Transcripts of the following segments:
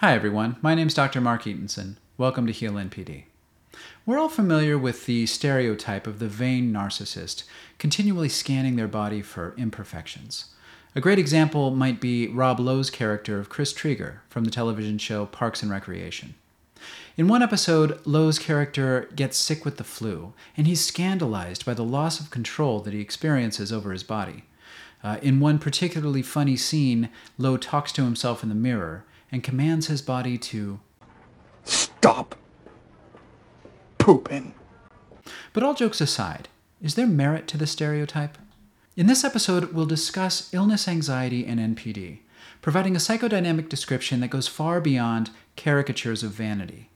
Hi, everyone. My name is Dr. Mark Ettensohn. Welcome to Heal NPD. We're all familiar with the stereotype of the vain narcissist, continually scanning their body for imperfections. A great example might be Rob Lowe's character of Chris Traeger from the television show Parks and Recreation. In one episode, Lowe's character gets sick with the flu, and he's scandalized by the loss of control that he experiences over his body. Uh, in one particularly funny scene, Lowe talks to himself in the mirror and commands his body to stop pooping. But all jokes aside, is there merit to the stereotype? In this episode, we'll discuss illness anxiety and NPD, providing a psychodynamic description that goes far beyond caricatures of vanity.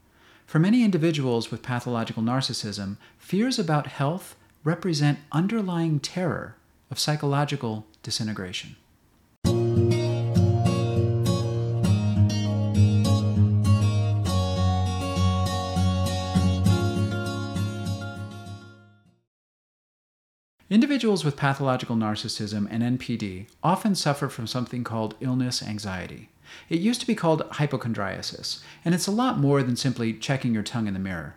For many individuals with pathological narcissism, fears about health represent underlying terror of psychological disintegration. Individuals with pathological narcissism and NPD often suffer from something called illness anxiety. It used to be called hypochondriasis, and it's a lot more than simply checking your tongue in the mirror.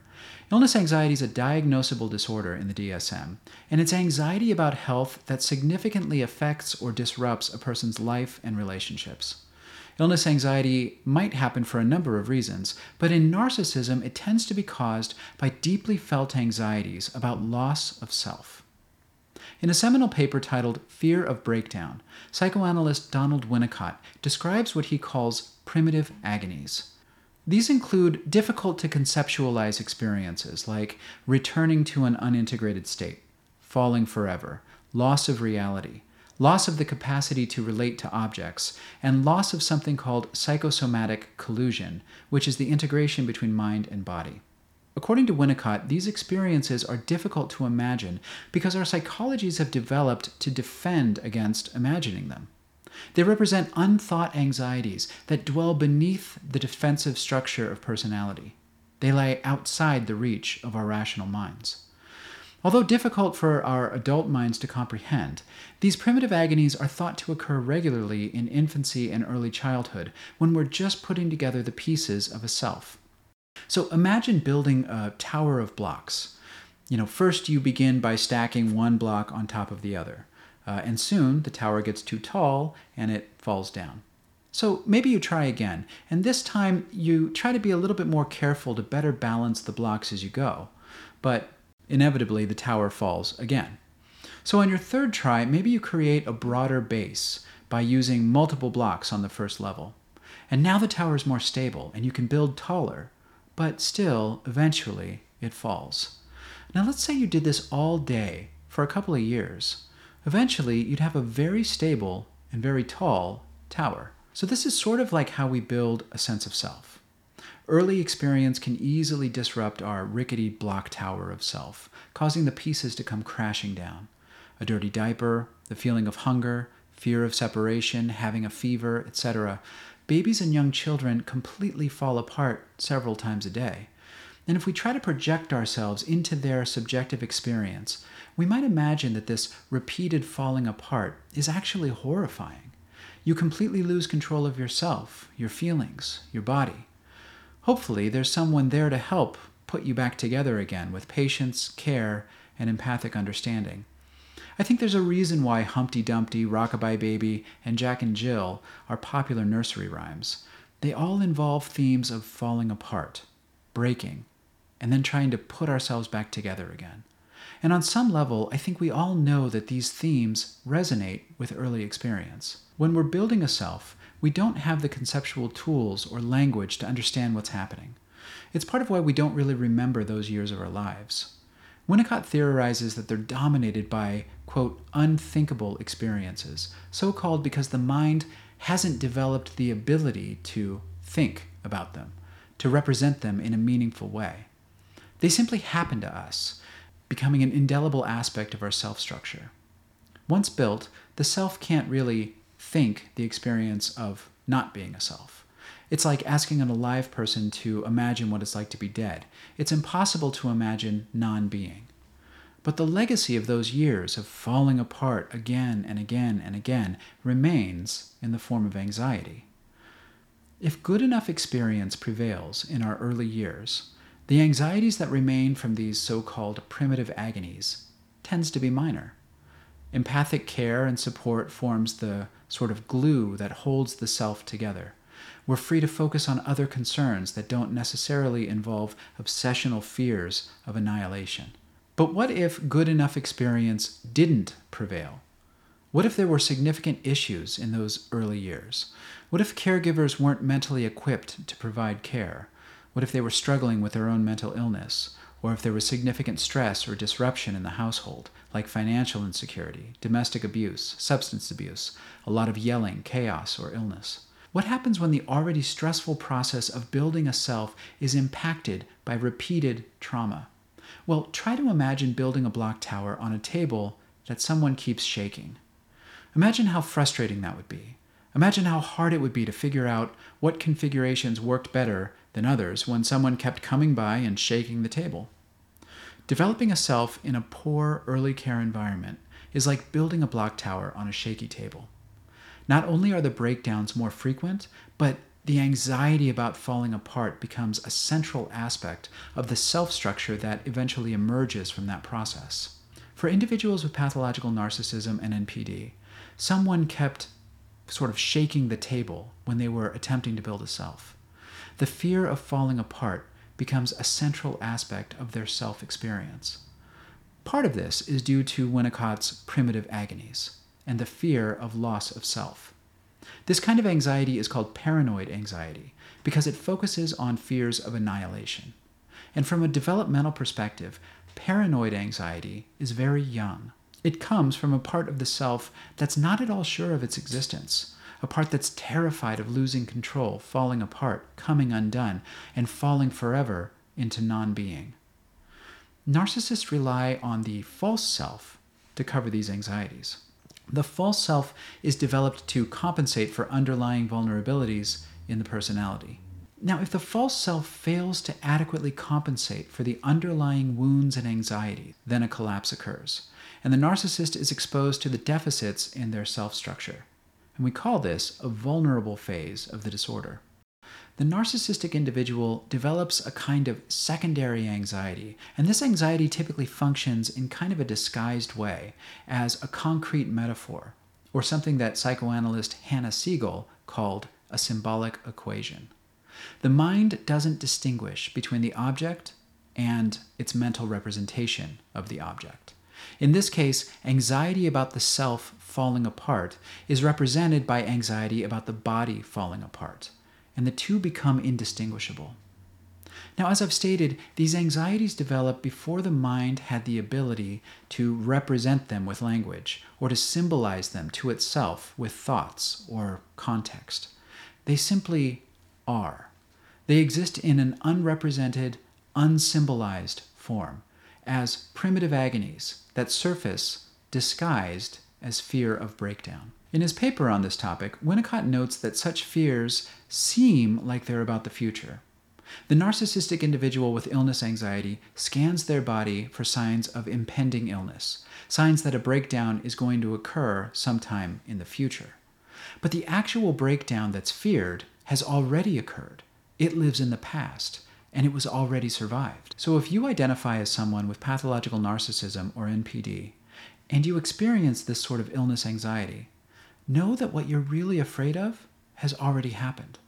Illness anxiety is a diagnosable disorder in the DSM, and it's anxiety about health that significantly affects or disrupts a person's life and relationships. Illness anxiety might happen for a number of reasons, but in narcissism, it tends to be caused by deeply felt anxieties about loss of self. In a seminal paper titled Fear of Breakdown, psychoanalyst Donald Winnicott describes what he calls primitive agonies. These include difficult to conceptualize experiences like returning to an unintegrated state, falling forever, loss of reality, loss of the capacity to relate to objects, and loss of something called psychosomatic collusion, which is the integration between mind and body. According to Winnicott, these experiences are difficult to imagine because our psychologies have developed to defend against imagining them. They represent unthought anxieties that dwell beneath the defensive structure of personality. They lie outside the reach of our rational minds. Although difficult for our adult minds to comprehend, these primitive agonies are thought to occur regularly in infancy and early childhood when we're just putting together the pieces of a self. So imagine building a tower of blocks. You know, first you begin by stacking one block on top of the other. Uh, and soon the tower gets too tall and it falls down. So maybe you try again, and this time you try to be a little bit more careful to better balance the blocks as you go. But inevitably the tower falls again. So on your third try, maybe you create a broader base by using multiple blocks on the first level. And now the tower is more stable and you can build taller but still, eventually, it falls. Now, let's say you did this all day for a couple of years. Eventually, you'd have a very stable and very tall tower. So, this is sort of like how we build a sense of self. Early experience can easily disrupt our rickety block tower of self, causing the pieces to come crashing down. A dirty diaper, the feeling of hunger, fear of separation, having a fever, etc., babies and young children completely fall apart several times a day. And if we try to project ourselves into their subjective experience, we might imagine that this repeated falling apart is actually horrifying. You completely lose control of yourself, your feelings, your body. Hopefully, there's someone there to help put you back together again with patience, care, and empathic understanding. I think there's a reason why Humpty Dumpty, Rockabye Baby, and Jack and Jill are popular nursery rhymes. They all involve themes of falling apart, breaking, and then trying to put ourselves back together again. And on some level, I think we all know that these themes resonate with early experience. When we're building a self, we don't have the conceptual tools or language to understand what's happening. It's part of why we don't really remember those years of our lives. Winnicott theorizes that they're dominated by, quote, unthinkable experiences, so called because the mind hasn't developed the ability to think about them, to represent them in a meaningful way. They simply happen to us, becoming an indelible aspect of our self structure. Once built, the self can't really think the experience of not being a self. It's like asking an alive person to imagine what it's like to be dead. It's impossible to imagine non being. But the legacy of those years of falling apart again and again and again remains in the form of anxiety. If good enough experience prevails in our early years, the anxieties that remain from these so called primitive agonies tends to be minor. Empathic care and support forms the sort of glue that holds the self together. We're free to focus on other concerns that don't necessarily involve obsessional fears of annihilation. But what if good enough experience didn't prevail? What if there were significant issues in those early years? What if caregivers weren't mentally equipped to provide care? What if they were struggling with their own mental illness? Or if there was significant stress or disruption in the household, like financial insecurity, domestic abuse, substance abuse, a lot of yelling, chaos, or illness? What happens when the already stressful process of building a self is impacted by repeated trauma? Well, try to imagine building a block tower on a table that someone keeps shaking. Imagine how frustrating that would be. Imagine how hard it would be to figure out what configurations worked better than others when someone kept coming by and shaking the table. Developing a self in a poor early care environment is like building a block tower on a shaky table. Not only are the breakdowns more frequent, but the anxiety about falling apart becomes a central aspect of the self structure that eventually emerges from that process. For individuals with pathological narcissism and NPD, someone kept sort of shaking the table when they were attempting to build a self. The fear of falling apart becomes a central aspect of their self experience. Part of this is due to Winnicott's primitive agonies and the fear of loss of self. This kind of anxiety is called paranoid anxiety because it focuses on fears of annihilation. And from a developmental perspective, paranoid anxiety is very young. It comes from a part of the self that's not at all sure of its existence, a part that's terrified of losing control, falling apart, coming undone, and falling forever into non being. Narcissists rely on the false self to cover these anxieties. The false self is developed to compensate for underlying vulnerabilities in the personality. Now, if the false self fails to adequately compensate for the underlying wounds and anxiety, then a collapse occurs, and the narcissist is exposed to the deficits in their self structure. And we call this a vulnerable phase of the disorder the narcissistic individual develops a kind of secondary anxiety, and this anxiety typically functions in kind of a disguised way as a concrete metaphor, or something that psychoanalyst Hannah Segal called a symbolic equation. The mind doesn't distinguish between the object and its mental representation of the object. In this case, anxiety about the self falling apart is represented by anxiety about the body falling apart and the two become indistinguishable. Now, as I've stated, these anxieties develop before the mind had the ability to represent them with language or to symbolize them to itself with thoughts or context. They simply are. They exist in an unrepresented, unsymbolized form as primitive agonies that surface disguised as fear of breakdown. In his paper on this topic, Winnicott notes that such fears seem like they're about the future. The narcissistic individual with illness anxiety scans their body for signs of impending illness, signs that a breakdown is going to occur sometime in the future. But the actual breakdown that's feared has already occurred. It lives in the past, and it was already survived. So if you identify as someone with pathological narcissism or NPD, and you experience this sort of illness anxiety, know that what you're really afraid of has already happened.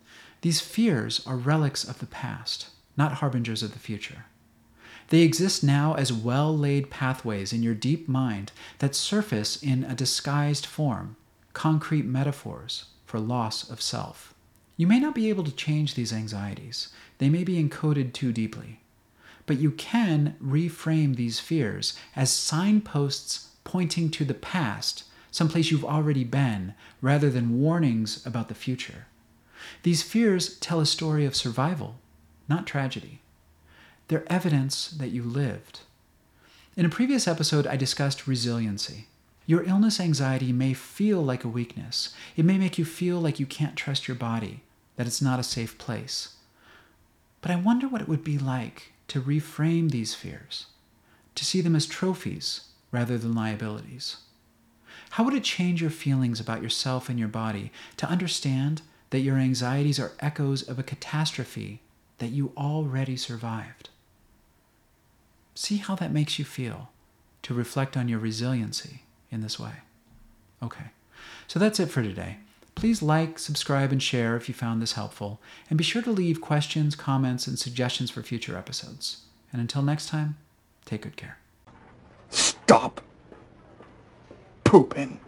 These fears are relics of the past, not harbingers of the future. They exist now as well laid pathways in your deep mind that surface in a disguised form, concrete metaphors for loss of self. You may not be able to change these anxieties, they may be encoded too deeply. But you can reframe these fears as signposts pointing to the past someplace you've already been, rather than warnings about the future. These fears tell a story of survival, not tragedy. They're evidence that you lived. In a previous episode, I discussed resiliency. Your illness anxiety may feel like a weakness. It may make you feel like you can't trust your body, that it's not a safe place. But I wonder what it would be like to reframe these fears, to see them as trophies rather than liabilities. How would it change your feelings about yourself and your body to understand that your anxieties are echoes of a catastrophe that you already survived. See how that makes you feel to reflect on your resiliency in this way. Okay, so that's it for today. Please like, subscribe, and share if you found this helpful, and be sure to leave questions, comments, and suggestions for future episodes. And until next time, take good care. Stop pooping.